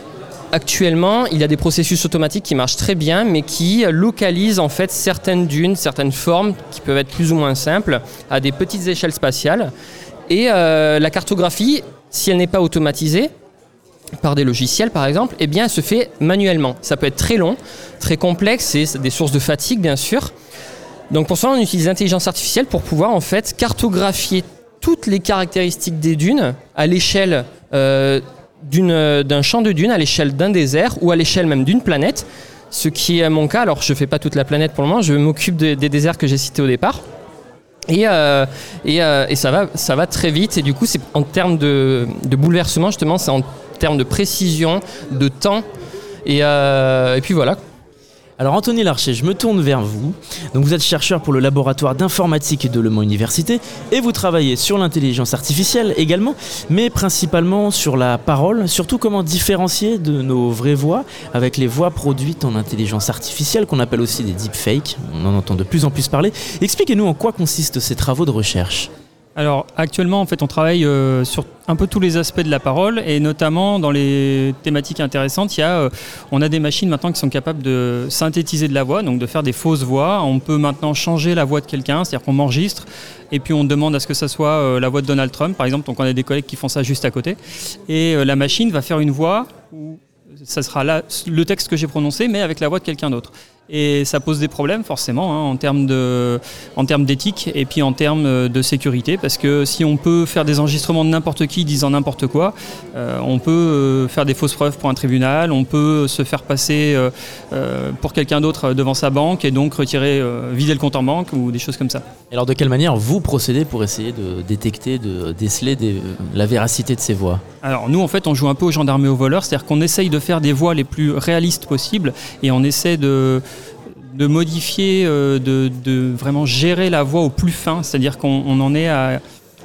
actuellement, il y a des processus automatiques qui marchent très bien, mais qui localisent en fait certaines dunes, certaines formes qui peuvent être plus ou moins simples, à des petites échelles spatiales. Et euh, la cartographie, si elle n'est pas automatisée, par des logiciels par exemple, eh bien, elle se fait manuellement. Ça peut être très long, très complexe, et des sources de fatigue bien sûr. Donc pour ça, on utilise l'intelligence artificielle pour pouvoir en fait cartographier toutes les caractéristiques des dunes à l'échelle euh, d'un champ de dunes, à l'échelle d'un désert ou à l'échelle même d'une planète. Ce qui est mon cas. Alors je ne fais pas toute la planète pour le moment, je m'occupe des déserts que j'ai cités au départ. Et, euh, euh, et, ça, va, ça va très vite. Et du coup, c'est en termes de, bouleversement, justement, c'est en termes de précision, de temps. Et puis voilà. Alors Anthony Larcher, je me tourne vers vous. Donc vous êtes chercheur pour le laboratoire d'informatique de Le Mans Université et vous travaillez sur l'intelligence artificielle également, mais principalement sur la parole, surtout comment différencier de nos vraies voix avec les voix produites en intelligence artificielle qu'on appelle aussi des deepfakes? On en entend de plus en plus parler. Expliquez-nous en quoi consistent ces travaux de recherche. Alors actuellement, en fait, on travaille euh, sur un peu tous les aspects de la parole et notamment dans les thématiques intéressantes, il y a, euh, on a des machines maintenant qui sont capables de synthétiser de la voix, donc de faire des fausses voix. On peut maintenant changer la voix de quelqu'un, c'est-à-dire qu'on m'enregistre et puis on demande à ce que ça soit euh, la voix de Donald Trump, par exemple. Donc on a des collègues qui font ça juste à côté et la machine va faire une voix où ça sera là le texte que j'ai prononcé, mais avec la voix de quelqu'un d'autre. Et ça pose des problèmes forcément hein, en termes de, en termes d'éthique et puis en termes de sécurité, parce que si on peut faire des enregistrements de n'importe qui disant n'importe quoi, euh, on peut euh, faire des fausses preuves pour un tribunal, on peut se faire passer euh, pour quelqu'un d'autre devant sa banque et donc retirer, vider le compte en banque ou des choses comme ça. Alors de quelle manière vous procédez pour essayer de détecter, de déceler la véracité de ces voix? Alors nous en fait on joue un peu aux gendarmes et aux voleurs, c'est-à-dire qu'on essaye de faire des voix les plus réalistes possibles et on essaie de de modifier, euh, de, vraiment gérer la voix au plus fin, c'est-à-dire qu'on en est à...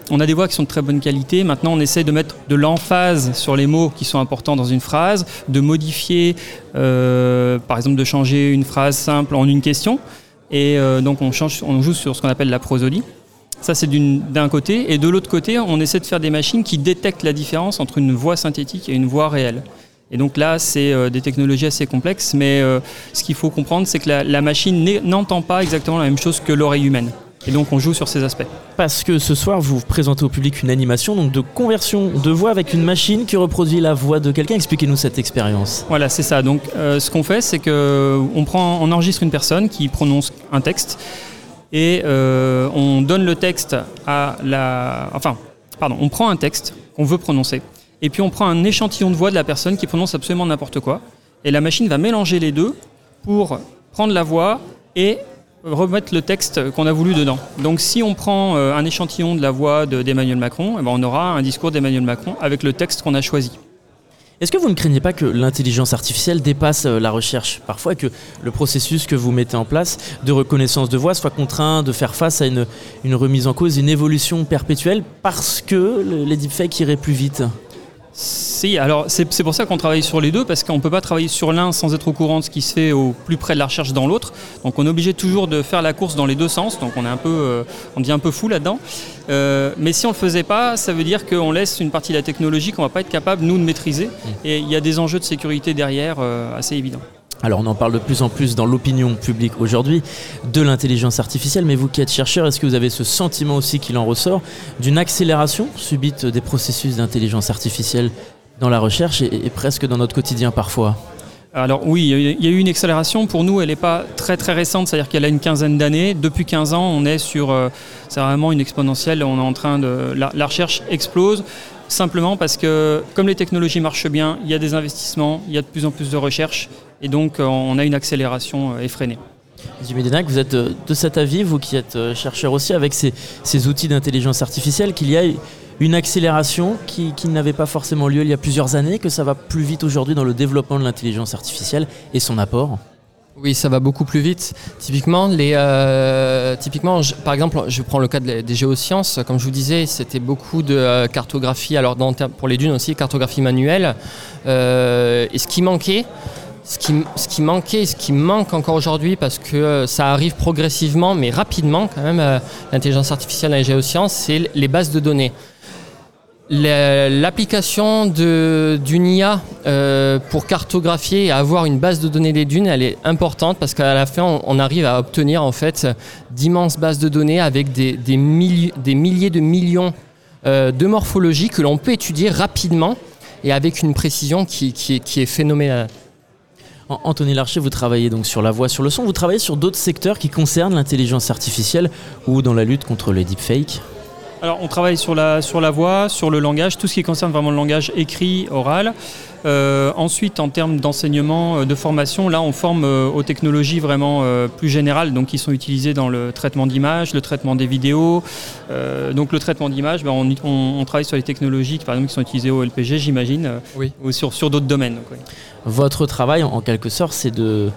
On a des voix qui sont de très bonne qualité. Maintenant, on essaie de mettre de l'emphase sur les mots qui sont importants dans une phrase, de modifier, euh, par exemple, de changer une phrase simple en une question. Et euh, donc, on, change, on joue sur ce qu'on appelle la prosodie. Ça, c'est d'un côté. Et de l'autre côté, on essaie de faire des machines qui détectent la différence entre une voix synthétique et une voix réelle. Et donc là, c'est euh, des technologies assez complexes, mais euh, ce qu'il faut comprendre, c'est que la, machine n'entend pas exactement la même chose que l'oreille humaine. Et donc on joue sur ces aspects. Parce que ce soir, vous présentez au public une animation donc de conversion de voix avec une machine qui reproduit la voix de quelqu'un. Expliquez-nous cette expérience. Voilà, c'est ça. Donc euh, ce qu'on fait, c'est qu'on prend, on enregistre une personne qui prononce un texte et on donne le texte à la... Enfin, pardon, on prend un texte qu'on veut prononcer et puis on prend un échantillon de voix de la personne qui prononce absolument n'importe quoi, et la machine va mélanger les deux pour prendre la voix et remettre le texte qu'on a voulu dedans. Donc si on prend euh, un échantillon de la voix d'Emmanuel Macron, eh ben, on aura un discours d'Emmanuel Macron avec le texte qu'on a choisi. Est-ce que vous ne craignez pas que l'intelligence artificielle dépasse euh, la recherche Parfois que le processus que vous mettez en place de reconnaissance de voix soit contraint de faire face à une remise en cause, une évolution perpétuelle parce que les deepfakes iraient plus vite? Si, alors c'est pour ça qu'on travaille sur les deux, parce qu'on ne peut pas travailler sur l'un sans être au courant de ce qui se fait au plus près de la recherche dans l'autre. Donc on est obligé toujours de faire la course dans les deux sens, donc on est un peu, euh, on devient un peu fou là-dedans. Euh, mais si on ne le faisait pas, ça veut dire qu'on laisse une partie de la technologie qu'on ne va pas être capable, nous, de maîtriser. Mmh. Et il y a des enjeux de sécurité derrière euh, assez évidents. Alors on en parle de plus en plus dans l'opinion publique aujourd'hui de l'intelligence artificielle, mais vous qui êtes chercheur, est-ce que vous avez ce sentiment aussi qu'il en ressort d'une accélération subite des processus d'intelligence artificielle dans la recherche et, presque dans notre quotidien parfois? Alors oui, il y a eu une accélération. Pour nous, elle n'est pas très très récente, c'est-à-dire qu'elle a une quinzaine d'années. Depuis 15 ans, on est sur, euh, c'est vraiment une exponentielle. On en train de, la recherche explose simplement parce que comme les technologies marchent bien, il y a des investissements, il y a de plus en plus de recherches et donc euh, on a une accélération euh, effrénée. Vous êtes de cet avis, vous qui êtes euh, chercheur aussi, avec ces, outils d'intelligence artificielle, qu'il y a une accélération qui, n'avait pas forcément lieu il y a plusieurs années, que ça va plus vite aujourd'hui dans le développement de l'intelligence artificielle et son apport? Oui, ça va beaucoup plus vite. Typiquement, les, typiquement par exemple, je prends le cas des géosciences. Comme je vous disais, c'était beaucoup de cartographie, alors dans, pour les dunes aussi, cartographie manuelle. et ce qui manquait, ce qui, ce qui manquait, ce qui manque encore aujourd'hui, parce que euh, ça arrive progressivement, mais rapidement quand même, euh, l'intelligence artificielle dans les géosciences, c'est les bases de données. L'application d'une IA euh, pour cartographier et avoir une base de données des dunes, elle est importante parce qu'à la fin, on, arrive à obtenir en fait d'immenses bases de données avec des, milliers de millions de morphologies que l'on peut étudier rapidement et avec une précision qui, qui, qui est phénoménale. Anthony Larcher, vous travaillez donc sur la voix, sur le son. Vous travaillez sur d'autres secteurs qui concernent l'intelligence artificielle ou dans la lutte contre les deepfakes? Alors, on travaille sur la, sur la voix, sur le langage, tout ce qui concerne vraiment le langage écrit, oral. Euh, ensuite, en termes d'enseignement, euh, de formation, là, on forme euh, aux technologies vraiment plus générales, donc qui sont utilisées dans le traitement d'images, le traitement des vidéos. donc, le traitement d'images, ben, on, travaille sur les technologies par exemple, qui sont utilisées au LPG, j'imagine, ou sur, sur d'autres domaines. Votre travail, en quelque sorte, c'est de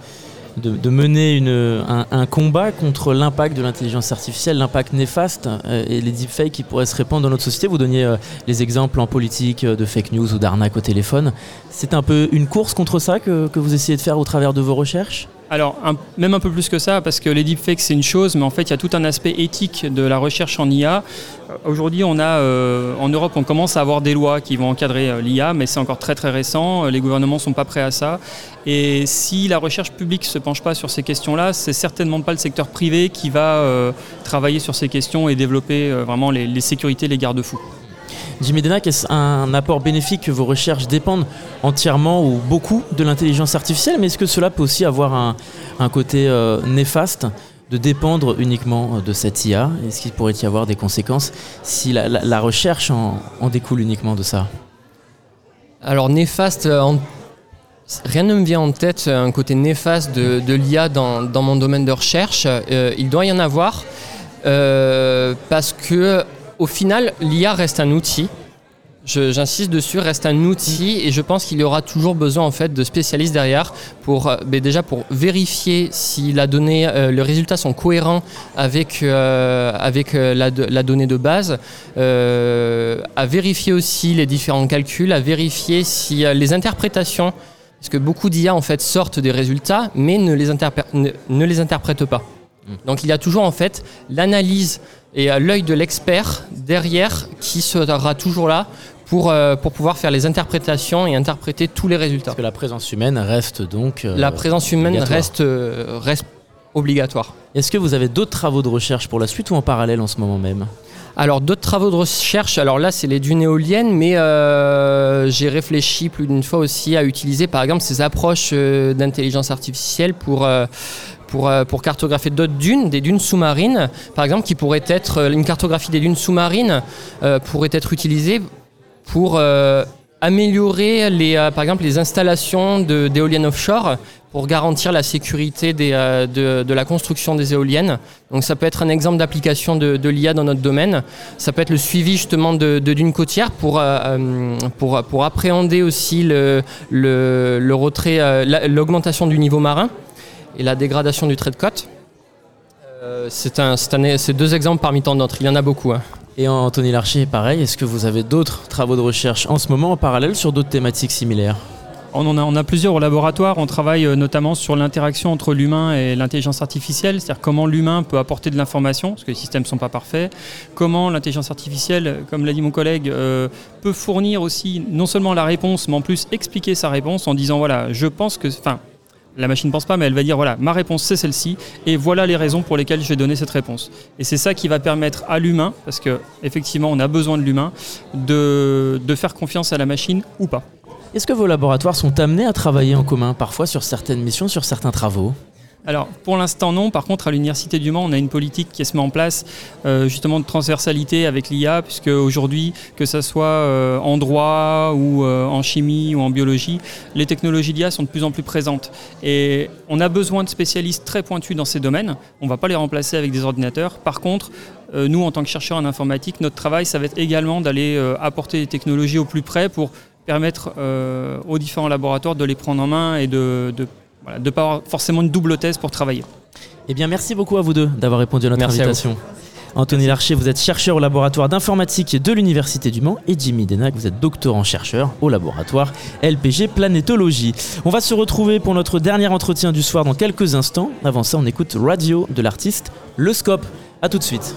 de, mener une, un, combat contre l'impact de l'intelligence artificielle, l'impact néfaste euh, et les deepfakes qui pourraient se répandre dans notre société. Vous donniez euh, les exemples en politique euh, de fake news ou d'arnaque au téléphone. C'est un peu une course contre ça que, que, vous essayez de faire au travers de vos recherches? Alors, même un peu plus que ça, parce que les deepfakes, c'est une chose, mais en fait, il y a tout un aspect éthique de la recherche en IA. Euh, aujourd'hui, on a, euh, en Europe, on commence à avoir des lois qui vont encadrer euh, l'IA, mais c'est encore très très récent. Les gouvernements ne sont pas prêts à ça. Et si la recherche publique ne se penche pas sur ces questions-là, c'est certainement pas le secteur privé qui va travailler sur ces questions et développer vraiment les, les sécurités, les garde-fous. Jimmy Denac, est-ce un apport bénéfique que vos recherches dépendent entièrement ou beaucoup de l'intelligence artificielle Mais est-ce que cela peut aussi avoir un, côté euh, néfaste de dépendre uniquement de cette IA Est-ce qu'il pourrait y avoir des conséquences si la, recherche en, découle uniquement de ça? Alors néfaste, euh, rien ne me vient en tête un côté néfaste de, l'IA dans, mon domaine de recherche. Euh, il doit y en avoir parce que au final, l'IA reste un outil. J'insiste dessus, reste un outil et je pense qu'il y aura toujours besoin en fait de spécialistes derrière pour euh, ben, déjà pour vérifier si la donnée, euh, les résultats sont cohérents avec euh, avec la, donnée de base, à vérifier aussi les différents calculs, à vérifier si les interprétations, parce que beaucoup d'IA en fait sortent des résultats mais ne les, ne les interprètent pas. Mm. Donc il y a toujours en fait l'analyse et l'œil de l'expert derrière qui sera toujours là pour, euh, pour pouvoir faire les interprétations et interpréter tous les résultats. Parce que la présence humaine reste donc... Euh, la présence humaine reste, euh, reste obligatoire. Est-ce que vous avez d'autres travaux de recherche pour la suite ou en parallèle en ce moment même? Alors d'autres travaux de recherche, alors là c'est les dunes éoliennes, mais j'ai réfléchi plus d'une fois aussi à utiliser par exemple ces approches d'intelligence artificielle pour euh, pour, cartographier d'autres dunes, des dunes sous-marines, par exemple, qui pourraient être, euh, une cartographie des dunes sous-marines euh, pourrait être utilisée pour améliorer les, par exemple les installations d'éoliennes offshore pour garantir la sécurité de, la construction des éoliennes. Donc ça peut être un exemple d'application de, l'IA dans notre domaine. Ça peut être le suivi justement de, dunes côtières pour, pour, pour appréhender aussi le, le retrait, l'augmentation du niveau marin et la dégradation du trait de côte. Euh, c'est deux exemples parmi tant d'autres, il y en a beaucoup. Hein. Et Anthony Larcher, pareil, est-ce que vous avez d'autres travaux de recherche en ce moment en parallèle sur d'autres thématiques similaires? On, a, on a plusieurs au laboratoire. On travaille euh, notamment sur l'interaction entre l'humain et l'intelligence artificielle, c'est-à-dire comment l'humain peut apporter de l'information, parce que les systèmes ne sont pas parfaits. Comment l'intelligence artificielle, comme l'a dit mon collègue, euh, peut fournir aussi non seulement la réponse, mais en plus expliquer sa réponse en disant voilà, je pense que. Enfin, la machine ne pense pas, mais elle va dire voilà, ma réponse c'est celle-ci, et voilà les raisons pour lesquelles je vais donner cette réponse. Et c'est ça qui va permettre à l'humain, parce qu'effectivement on a besoin de l'humain, de, de faire confiance à la machine ou pas. Est-ce que vos laboratoires sont amenés à travailler en commun parfois sur certaines missions, sur certains travaux? Alors pour l'instant non, par contre à l'Université du Mans on a une politique qui se met en place euh, justement de transversalité avec l'IA puisque aujourd'hui que ce soit euh, en droit ou euh, en chimie ou en biologie, les technologies d'IA sont de plus en plus présentes. Et on a besoin de spécialistes très pointus dans ces domaines, on ne va pas les remplacer avec des ordinateurs, par contre nous en tant que chercheurs en informatique, notre travail ça va être également d'aller apporter des technologies au plus près pour permettre aux différents laboratoires de les prendre en main et de, de de ne pas avoir forcément une double thèse pour travailler. Eh bien, merci beaucoup à vous deux d'avoir répondu à notre invitation. Anthony Larcher, vous êtes chercheur au laboratoire d'informatique de l'Université du Mans et Jimmy Denac, vous êtes doctorant-chercheur au laboratoire LPG Planétologie. On va se retrouver pour notre dernier entretien du soir dans quelques instants. Avant ça, on écoute Radio de l'artiste Le Scope. A tout de suite.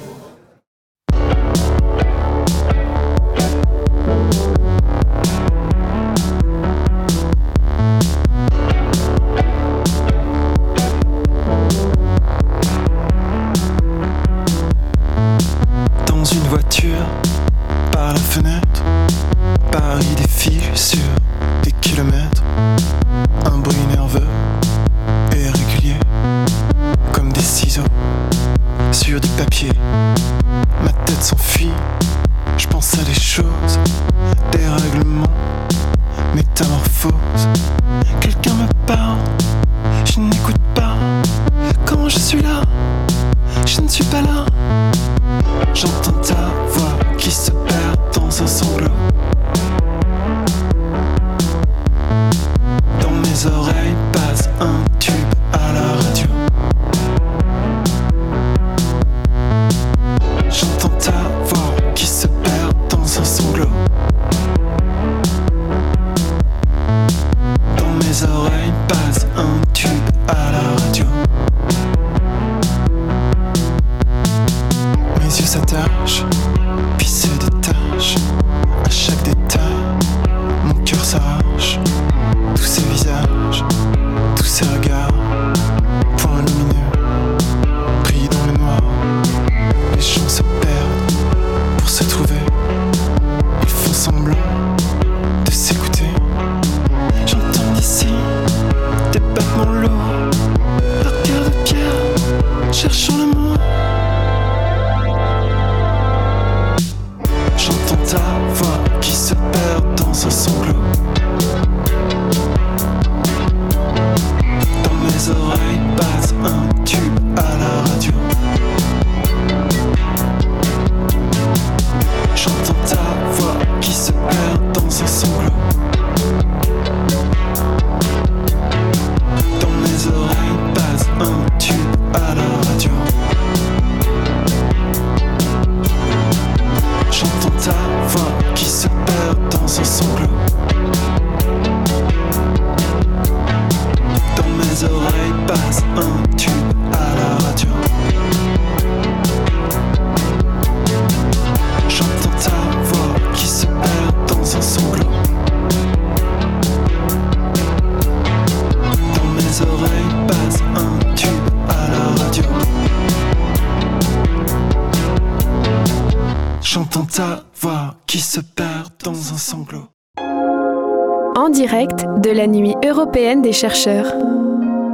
En direct de la nuit européenne des chercheurs.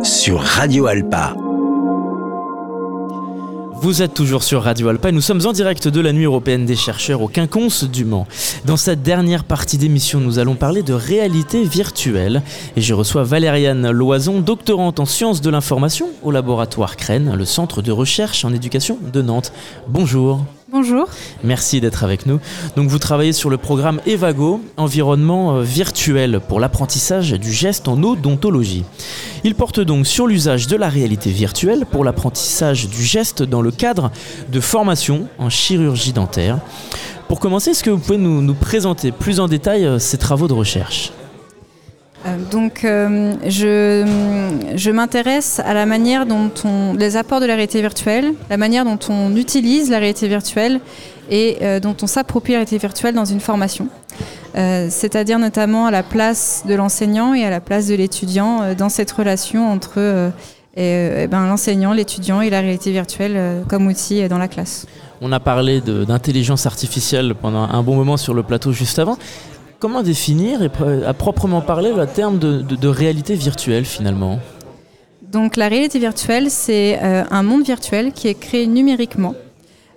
Sur Radio Alpa. Vous êtes toujours sur Radio Alpa et nous sommes en direct de la Nuit européenne des chercheurs au Quinconce du Mans. Dans cette dernière partie d'émission, nous allons parler de réalité virtuelle et je reçois Valériane Loison, doctorante en sciences de l'information au laboratoire CREN, le centre de recherche en éducation de Nantes. Bonjour. Bonjour. Merci d'être avec nous. Donc vous travaillez sur le programme Evago, environnement euh, virtuel pour l'apprentissage du geste en odontologie. Il porte donc sur l'usage de la réalité virtuelle pour l'apprentissage du geste dans le cadre de formation en chirurgie dentaire. Pour commencer, est-ce que vous pouvez nous, présenter plus en détail euh, ces travaux de recherche? Donc, euh, je, je m'intéresse à la manière dont on, les apports de la réalité virtuelle, la manière dont on utilise la réalité virtuelle et euh, dont on s'approprie la réalité virtuelle dans une formation. C'est-à-dire notamment à la place de l'enseignant et à la place de l'étudiant dans cette relation entre ben, l'enseignant, l'étudiant et la réalité virtuelle comme outil dans la classe. On a parlé d'intelligence artificielle pendant un bon moment sur le plateau juste avant. Comment définir, et à proprement parler, le terme de, réalité virtuelle finalement Donc la réalité virtuelle, c'est euh, un monde virtuel qui est créé numériquement,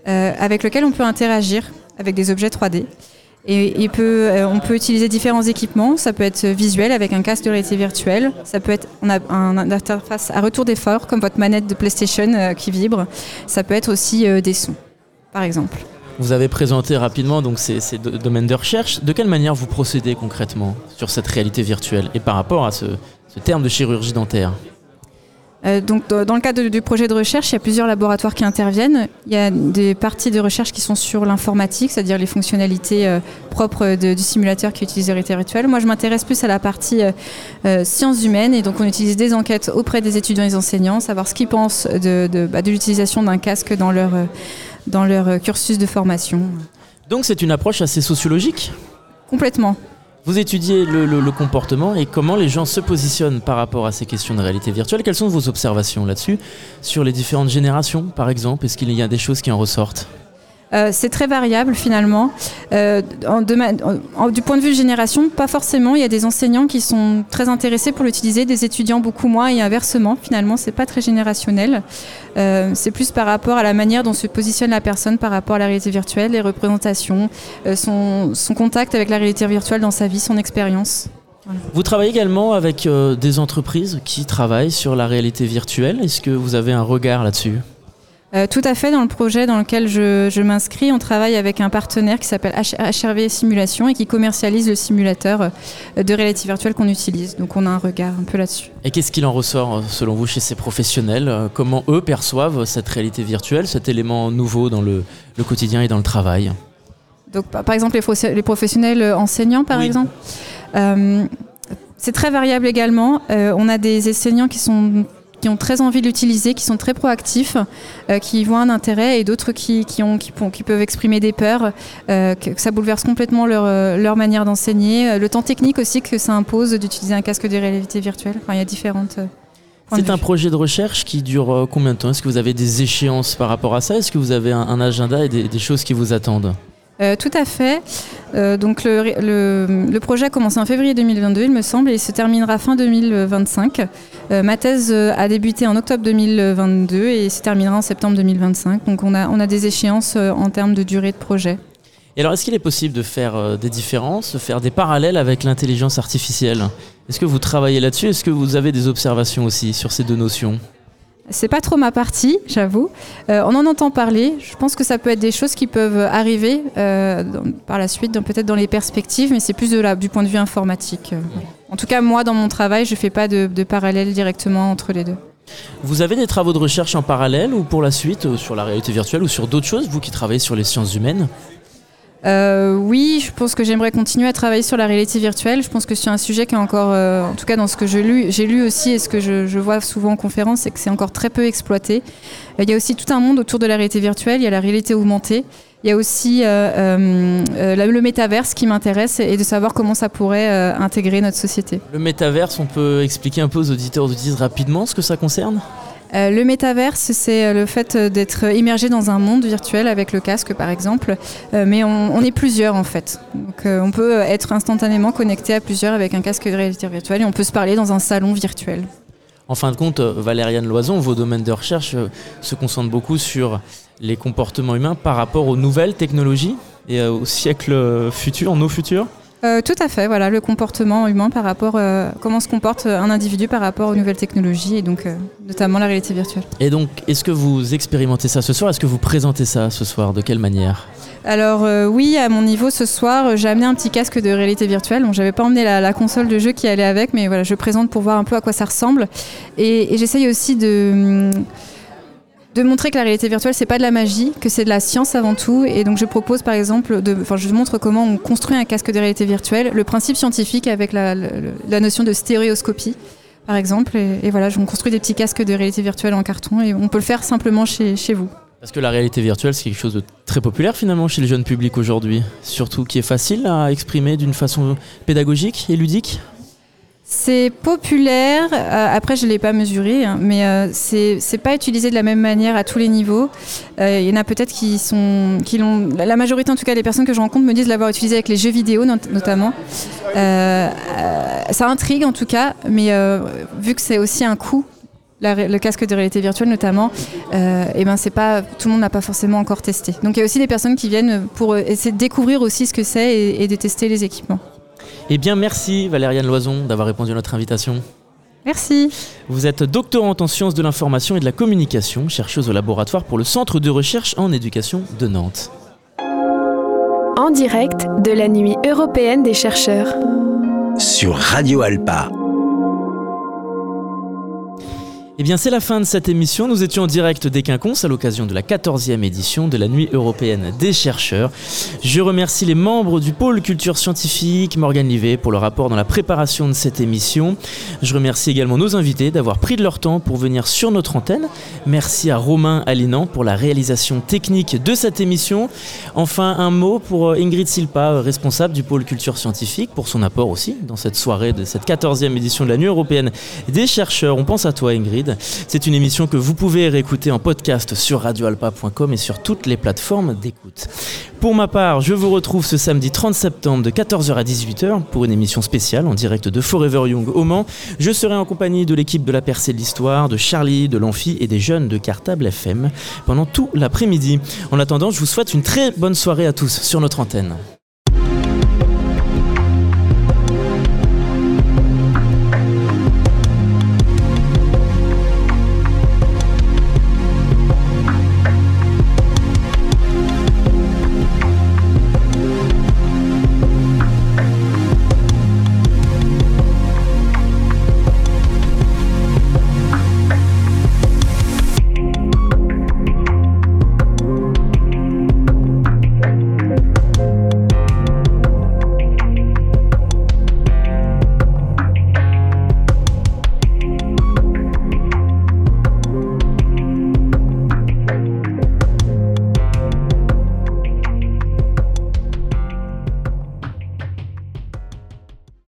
euh, avec lequel on peut interagir avec des objets 3D. Et euh, on peut utiliser différents équipements. Ça peut être visuel avec un casque de réalité virtuelle. Ça peut être, on a un, interface à retour d'effort comme votre manette de PlayStation qui vibre. Ça peut être aussi des sons, par exemple. Vous avez présenté rapidement donc ces, domaines de recherche. De quelle manière vous procédez concrètement sur cette réalité virtuelle et par rapport à ce, terme de chirurgie dentaire? Euh, donc, dans le cadre du projet de recherche, il y a plusieurs laboratoires qui interviennent. Il y a des parties de recherche qui sont sur l'informatique, c'est-à-dire les fonctionnalités euh, propres du simulateur qui utilise la réalité virtuelle. Moi, je m'intéresse plus à la partie euh, sciences humaines et donc on utilise des enquêtes auprès des étudiants et des enseignants, savoir ce qu'ils pensent de, de bah, l'utilisation d'un casque dans leur dans leur euh, cursus de formation. Donc c'est une approche assez sociologique Complètement. Vous étudiez le, comportement et comment les gens se positionnent par rapport à ces questions de réalité virtuelle. Quelles sont vos observations là-dessus Sur les différentes générations, par exemple? Est-ce qu'il y a des choses qui en ressortent? Euh, c'est très variable finalement. Euh, du point de vue génération, pas forcément. Il y a des enseignants qui sont très intéressés pour l'utiliser, des étudiants beaucoup moins et inversement. Finalement, c'est pas très générationnel. Euh, c'est plus par rapport à la manière dont se positionne la personne par rapport à la réalité virtuelle, les représentations, son, contact avec la réalité virtuelle dans sa vie, son expérience. Vous travaillez également avec des entreprises qui travaillent sur la réalité virtuelle. Est-ce que vous avez un regard là-dessus? Euh, tout à fait, dans le projet dans lequel je, m'inscris, on travaille avec un partenaire qui s'appelle HRV Simulation et qui commercialise le simulateur euh, de réalité virtuelle qu'on utilise. Donc on a un regard un peu là-dessus. Et qu'est-ce qu'il en ressort euh, selon vous chez ces professionnels Comment eux perçoivent cette réalité virtuelle, cet élément nouveau dans le, quotidien et dans le travail? Donc par exemple les, professionnels enseignants par exemple? C'est très variable également. on a des enseignants qui sont qui ont très envie de l'utiliser, qui sont très proactifs, euh, qui voient un intérêt, et d'autres qui, qui, ont, qui, qui, peuvent exprimer des peurs, euh, que, ça bouleverse complètement leur, euh, leur manière d'enseigner. Le temps technique aussi que ça impose d'utiliser un casque de réalité virtuelle. Enfin, il y a différentes. C'est un projet de recherche qui dure combien de temps? Est-ce que vous avez des échéances par rapport à ça? Est-ce que vous avez un, agenda et des choses qui vous attendent? Euh, tout à fait. Euh, donc le, projet a commencé en février 2022, il me semble, et se terminera fin 2025. Euh, ma thèse a débuté en octobre 2022 et se terminera en septembre 2025. Donc on a, on a des échéances en termes de durée de projet. Et alors, est-ce qu'il est possible de faire des différences, de faire des parallèles avec l'intelligence artificielle? Est-ce que vous travaillez là-dessus? Est-ce que vous avez des observations aussi sur ces deux notions? C'est pas trop ma partie, j'avoue. Euh, on en entend parler. Je pense que ça peut être des choses qui peuvent arriver euh, par la suite, peut-être dans les perspectives, mais c'est plus de du point de vue informatique. En tout cas, moi, dans mon travail, je fais pas de, parallèle directement entre les deux. Vous avez des travaux de recherche en parallèle ou pour la suite euh, sur la réalité virtuelle ou sur d'autres choses, vous qui travaillez sur les sciences humaines? Euh, oui, je pense que j'aimerais continuer à travailler sur la réalité virtuelle. Je pense que c'est un sujet qui est encore, euh, en tout cas dans ce que j'ai lu, lu aussi et ce que je, vois souvent en conférence, c'est que c'est encore très peu exploité. Il y a aussi tout un monde autour de la réalité virtuelle. Il y a la réalité augmentée. Il y a aussi le métaverse qui m'intéresse et de savoir comment ça pourrait intégrer notre société. Le métaverse, on peut expliquer un peu aux auditeurs auditeurs rapidement ce que ça concerne? Euh, le métaverse, c'est euh, le fait euh, d'être immergé dans un monde virtuel avec le casque, par exemple. mais on, est plusieurs, en fait. On peut être instantanément connecté à plusieurs avec un casque de réalité virtuelle et on peut se parler dans un salon virtuel. En fin de compte, Valériane Loison, vos domaines de recherche se concentrent beaucoup sur les comportements humains par rapport aux nouvelles technologies et au siècle futur, nos futurs? Euh, tout à fait, voilà, le comportement humain par rapport, euh, comment se comporte un individu par rapport aux nouvelles technologies et donc euh, notamment la réalité virtuelle. Et donc, est-ce que vous expérimentez ça ce soir? Est-ce que vous présentez ça ce soir? De quelle manière? Alors oui, à mon niveau ce soir, j'ai amené un petit casque de réalité virtuelle. Bon, j'avais pas emmené la, console de jeu qui allait avec, mais voilà, je présente pour voir un peu à quoi ça ressemble. Et, et j'essaye aussi de de montrer que la réalité virtuelle c'est pas de la magie, que c'est de la science avant tout. Et donc je propose par exemple, de, enfin je montre comment on construit un casque de réalité virtuelle, le principe scientifique avec la, notion de stéréoscopie par exemple. Et, voilà, je construis des petits casques de réalité virtuelle en carton et on peut le faire simplement chez, chez vous. Parce que la réalité virtuelle, c'est quelque chose de très populaire finalement chez le jeune public aujourd'hui, surtout qui est facile à exprimer d'une façon pédagogique et ludique. C'est populaire. Euh, après, je ne l'ai pas mesuré, hein, mais euh, c'est pas utilisé de la même manière à tous les niveaux. Euh, il y en a peut-être qui sont, qui l'ont. La majorité, en tout cas, des personnes que je rencontre me disent l'avoir utilisé avec les jeux vidéo, notamment. ça intrigue en tout cas, mais vu que c'est aussi un coût. le casque de réalité virtuelle notamment, et eh ben c'est pas tout le monde n'a pas forcément encore testé. Donc il y a aussi des personnes qui viennent pour essayer de découvrir aussi ce que c'est et de tester les équipements. Eh bien, merci Valériane Loison d'avoir répondu à notre invitation. Merci. Vous êtes doctorante en sciences de l'information et de la communication, chercheuse au laboratoire pour le Centre de recherche en éducation de Nantes. En direct de la nuit européenne des chercheurs. Sur Radio Alpa. Eh bien, c'est la fin de cette émission. Nous étions en direct des Quinconces à l'occasion de la 14e édition de la Nuit européenne des chercheurs. Je remercie les membres du pôle culture scientifique, Morgane Livet, pour le rapport dans la préparation de cette émission. Je remercie également nos invités d'avoir pris de leur temps pour venir sur notre antenne. Merci à Romain Alinan pour la réalisation technique de cette émission. Enfin, un mot pour euh, Ingrid Silpa, euh, responsable du pôle culture scientifique, pour son apport aussi dans cette soirée de cette 14e édition de la Nuit européenne des chercheurs. On pense à toi, Ingrid. C'est une émission que vous pouvez réécouter en podcast sur radioalpa.com et sur toutes les plateformes d'écoute. Pour ma part, je vous retrouve ce samedi 30 septembre de 14h à 18h pour une émission spéciale en direct de Forever Young au Mans. Je serai en compagnie de l'équipe de la percée de l'histoire, de Charlie, de l'Amphi et des jeunes de Cartable FM pendant tout l'après-midi. En attendant, je vous souhaite une très bonne soirée à tous sur notre antenne.